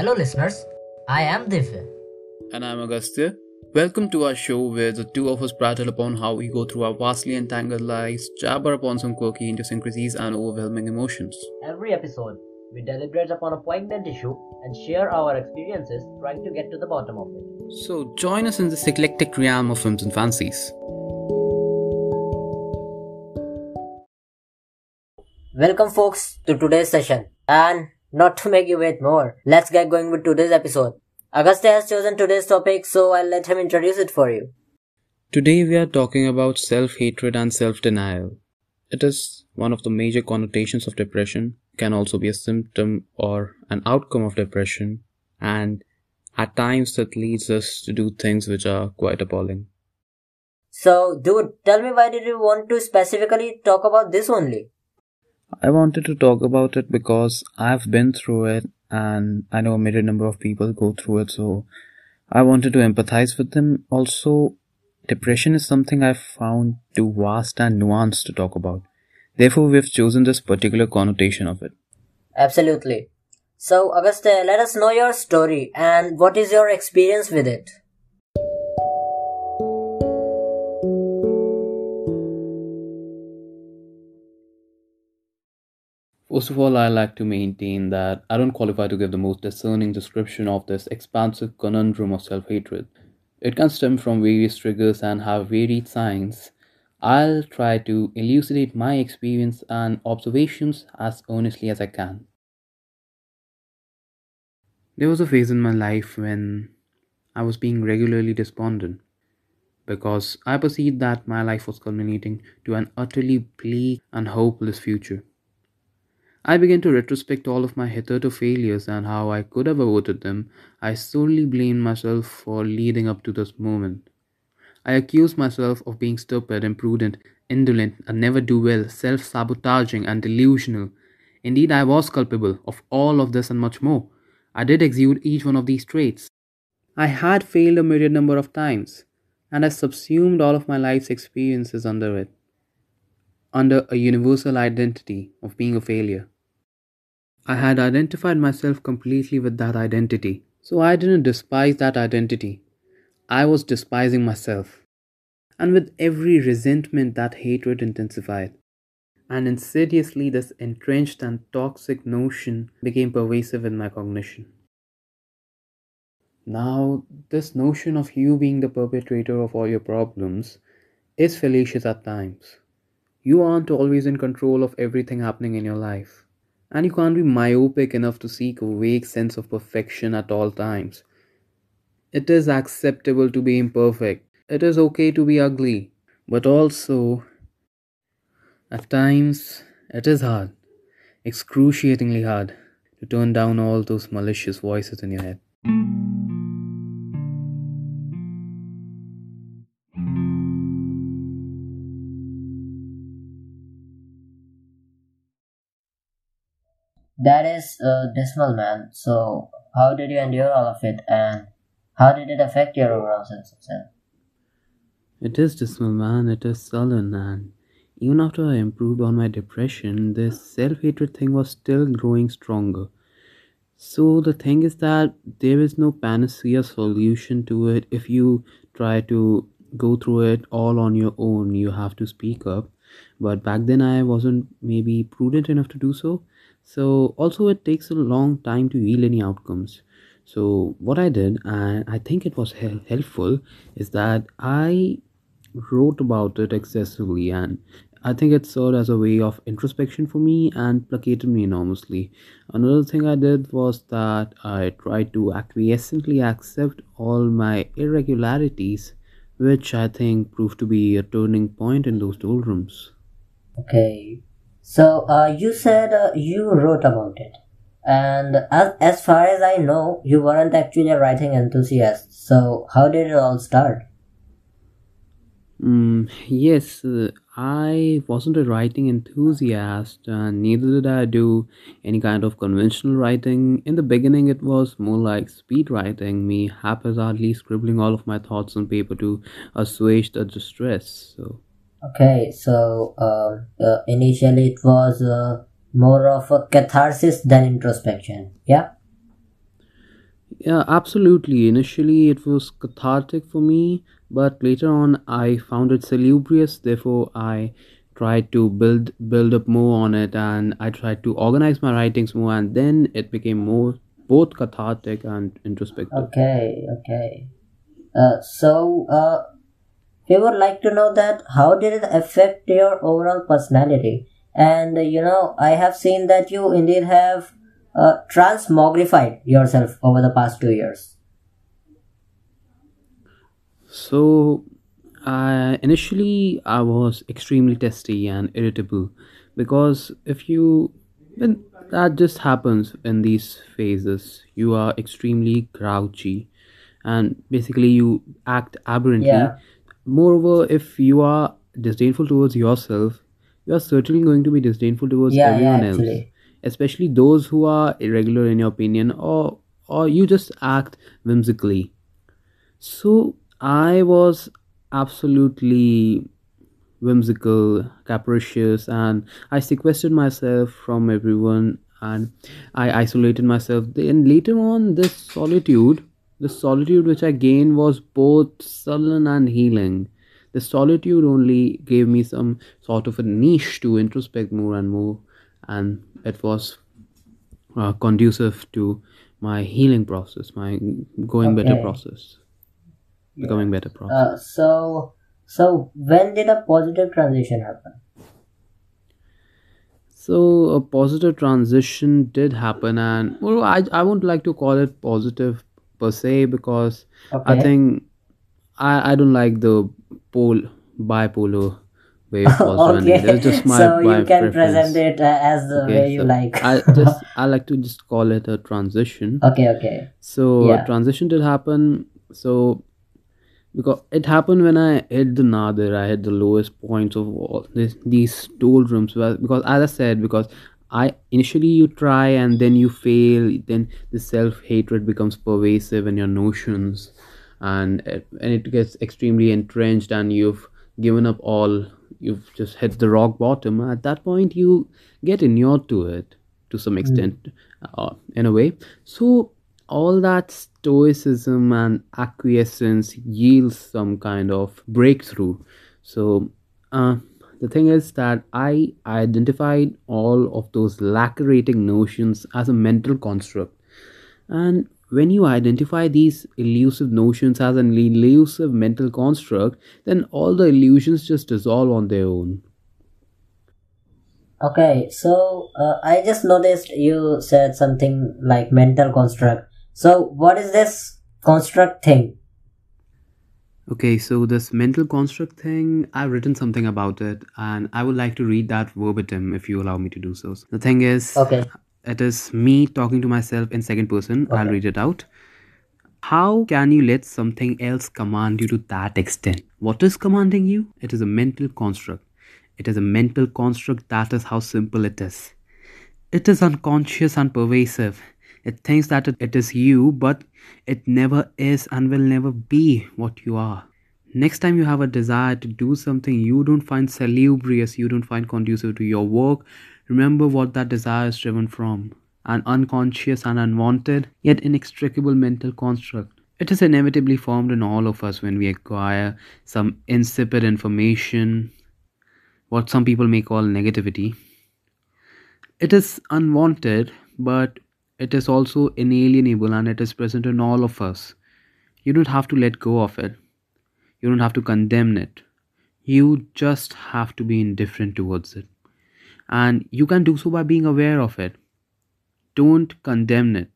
Hello, listeners. I am Divya. And I'm Agastya. Welcome to our show where the two of us prattle upon how we go through our vastly entangled lives, jabber upon some quirky idiosyncrasies and overwhelming emotions. Every episode, we deliberate upon a poignant issue and share our experiences trying to get to the bottom of it. So join us in this eclectic realm of films and fancies. Welcome, folks, to today's session. And not to make you wait more, let's get going with today's episode. Agastya has chosen today's topic, so I'll let him introduce it for you. Today we are talking about self hatred and self denial. It is one of the major connotations of depression, can also be a symptom or an outcome of depression, and at times that leads us to do things which are quite appalling. So, dude, tell me why did you want to specifically talk about this only? I wanted to talk about it because I've been through it and I know a myriad number of people go through it, so I wanted to empathize with them. Also, depression is something I've found too vast and nuanced to talk about. Therefore, we've chosen this particular connotation of it. Absolutely. So, Agastya, let us know your story and what is your experience with it? First of all, I like to maintain that I don't qualify to give the most discerning description of this expansive conundrum of self hatred. It can stem from various triggers and have varied signs. I'll try to elucidate my experience and observations as earnestly as I can. There was a phase in my life when I was being regularly despondent because I perceived that my life was culminating to an utterly bleak and hopeless future. I began to retrospect all of my hitherto failures and how I could have avoided them. I solely blamed myself for leading up to this moment. I accused myself of being stupid, imprudent, indolent, a never do well, self sabotaging, and delusional. Indeed, I was culpable of all of this and much more. I did exude each one of these traits. I had failed a myriad number of times, and I subsumed all of my life's experiences under it under a universal identity of being a failure. I had identified myself completely with that identity, so I didn't despise that identity. I was despising myself. And with every resentment, that hatred intensified. And insidiously, this entrenched and toxic notion became pervasive in my cognition. Now, this notion of you being the perpetrator of all your problems is fallacious at times. You aren't always in control of everything happening in your life. And you can't be myopic enough to seek a vague sense of perfection at all times. It is acceptable to be imperfect. It is okay to be ugly. But also, at times, it is hard, excruciatingly hard, to turn down all those malicious voices in your head. That is uh, dismal, man. So, how did you endure all of it, and how did it affect your overall sense of self? It is dismal, man. It is sullen, and even after I improved on my depression, this self hatred thing was still growing stronger. So, the thing is that there is no panacea solution to it. If you try to go through it all on your own, you have to speak up. But back then, I wasn't maybe prudent enough to do so so also it takes a long time to yield any outcomes. So what i did and i think it was helpful is that i wrote about it excessively and i think it served as a way of introspection for me and placated me enormously. Another thing i did was that i tried to acquiescently accept all my irregularities which i think proved to be a turning point in those doldrums. Okay so uh, you said uh, you wrote about it, and as as far as I know, you weren't actually a writing enthusiast. So how did it all start? Mm, yes, uh, I wasn't a writing enthusiast, and neither did I do any kind of conventional writing. In the beginning, it was more like speed writing, me haphazardly scribbling all of my thoughts on paper to assuage the distress. So Okay, so uh, uh, initially it was uh, more of a catharsis than introspection. Yeah. Yeah, absolutely. Initially, it was cathartic for me, but later on, I found it salubrious. Therefore, I tried to build build up more on it, and I tried to organize my writings more, and then it became more both cathartic and introspective. Okay, okay. Uh, so, uh, we would like to know that how did it affect your overall personality? And uh, you know, I have seen that you indeed have uh, transmogrified yourself over the past two years. So, I initially I was extremely testy and irritable because if you when that just happens in these phases, you are extremely grouchy and basically you act aberrantly. Yeah, Moreover, if you are disdainful towards yourself, you are certainly going to be disdainful towards yeah, yeah. everyone else, especially those who are irregular in your opinion or or you just act whimsically so I was absolutely whimsical, capricious, and I sequestered myself from everyone and I isolated myself. Then later on, this solitude, the solitude which I gained was both sullen and healing. The solitude only gave me some sort of a niche to introspect more and more, and it was uh, conducive to my healing process, my going better process. Yeah. becoming better Uh, process. so, so when did a positive transition happen? So a positive transition did happen, and well, I I won't like to call it positive per se because I think I I don't like the pole bipolar way of positivity. That's okay. just my So my you can present it uh, as the Okay, way you so like. I just I like to just call it a transition. okay, okay. So a Yeah. transition did happen. So because it happened when I hit the nadir, I hit the lowest points of all this, these doldrums. Because as I said, because I initially you try and then you fail, then the self hatred becomes pervasive in your notions, and it, and it gets extremely entrenched, and you've given up all. You've just hit the rock bottom. At that point, you get inured to it to some Mm. extent, uh, in a way. So all that stoicism and acquiescence yields some kind of breakthrough so uh, the thing is that i identified all of those lacerating notions as a mental construct and when you identify these elusive notions as an elusive mental construct then all the illusions just dissolve on their own Okay, so uh, I just noticed you said something like mental construct. So what is this construct thing? Okay, so this mental construct thing, I've written something about it, and I would like to read that verbatim if you allow me to do so. The thing is, Okay, it is me talking to myself in second person. I'll okay, read it out. How can you let something else command you to that extent? What is commanding you? It is a mental construct. It is a mental construct, that is how simple it is. It is unconscious and pervasive. It thinks that it is you, but it never is and will never be what you are. Next time you have a desire to do something you don't find salubrious, you don't find conducive to your work, remember what that desire is driven from an unconscious and unwanted, yet inextricable mental construct. It is inevitably formed in all of us when we acquire some insipid information, what some people may call negativity. It is unwanted, but it is also inalienable and it is present in all of us. You don't have to let go of it, you don't have to condemn it. You just have to be indifferent towards it. And you can do so by being aware of it. Don't condemn it,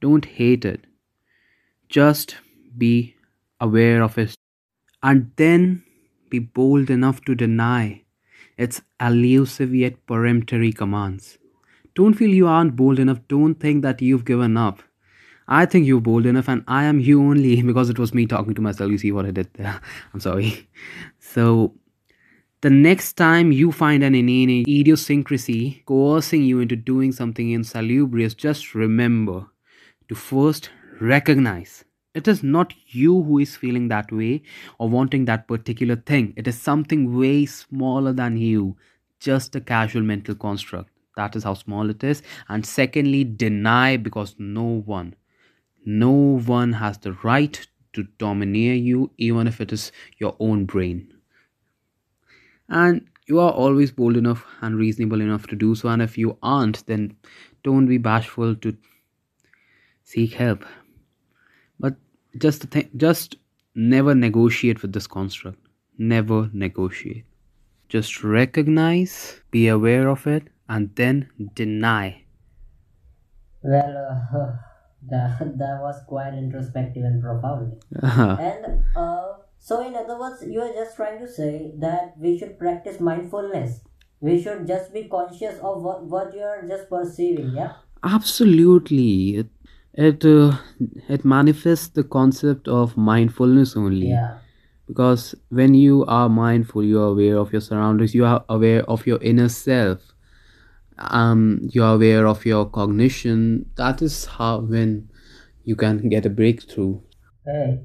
don't hate it. Just be aware of it and then be bold enough to deny its elusive yet peremptory commands. Don't feel you aren't bold enough. Don't think that you've given up. I think you're bold enough, and I am you only because it was me talking to myself. You see what I did there? I'm sorry. So, the next time you find an inane idiosyncrasy coercing you into doing something insalubrious, just remember to first recognize it is not you who is feeling that way or wanting that particular thing. It is something way smaller than you, just a casual mental construct. That is how small it is. And secondly, deny because no one, no one has the right to domineer you, even if it is your own brain. And you are always bold enough and reasonable enough to do so. And if you aren't, then don't be bashful to seek help. But just th- just never negotiate with this construct. Never negotiate. Just recognize, be aware of it, and then deny. Well, uh, that, that was quite introspective and profound. And uh, so, in other words, you are just trying to say that we should practice mindfulness. We should just be conscious of what, what you are just perceiving, yeah? Absolutely. It it uh, it manifests the concept of mindfulness only. Yeah. Because when you are mindful, you are aware of your surroundings, you are aware of your inner self. Um, you are aware of your cognition. That is how when you can get a breakthrough. Hey.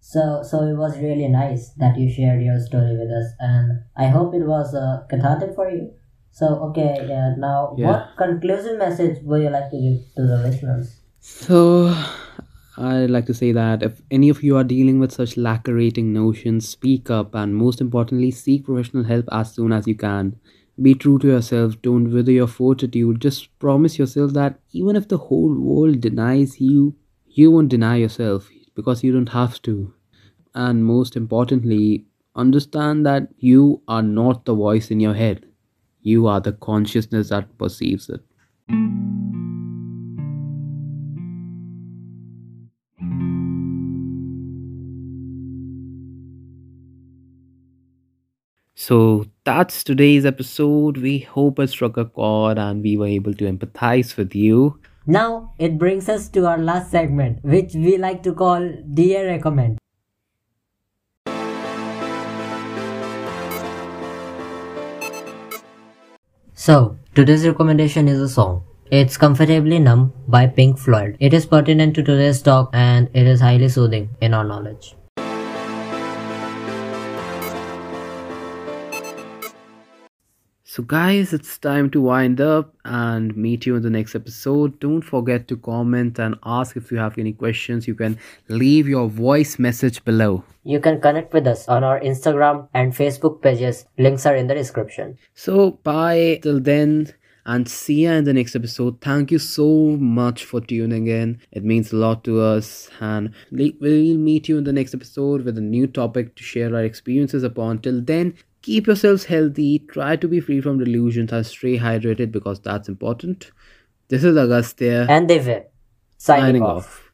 So, so it was really nice that you shared your story with us, and I hope it was uh, cathartic for you. So, okay, yeah, now Yeah. what conclusive message would you like to give to the listeners? So, I'd like to say that if any of you are dealing with such lacerating notions, speak up and most importantly, seek professional help as soon as you can. Be true to yourself, don't wither your fortitude. Just promise yourself that even if the whole world denies you, you won't deny yourself because you don't have to. And most importantly, understand that you are not the voice in your head, you are the consciousness that perceives it. So that's today's episode. We hope it struck a chord and we were able to empathize with you. Now it brings us to our last segment, which we like to call Dear Recommend. So, today's recommendation is a song. It's Comfortably Numb by Pink Floyd. It is pertinent to today's talk and it is highly soothing in our knowledge. So, guys, it's time to wind up and meet you in the next episode. Don't forget to comment and ask if you have any questions. You can leave your voice message below. You can connect with us on our Instagram and Facebook pages. Links are in the description. So, bye till then, and see you in the next episode. Thank you so much for tuning in. It means a lot to us, and we'll meet you in the next episode with a new topic to share our experiences upon. Till then, keep yourselves healthy, try to be free from delusions, and stay hydrated because that's important. This is Agastya And Divya, signing, signing off. off.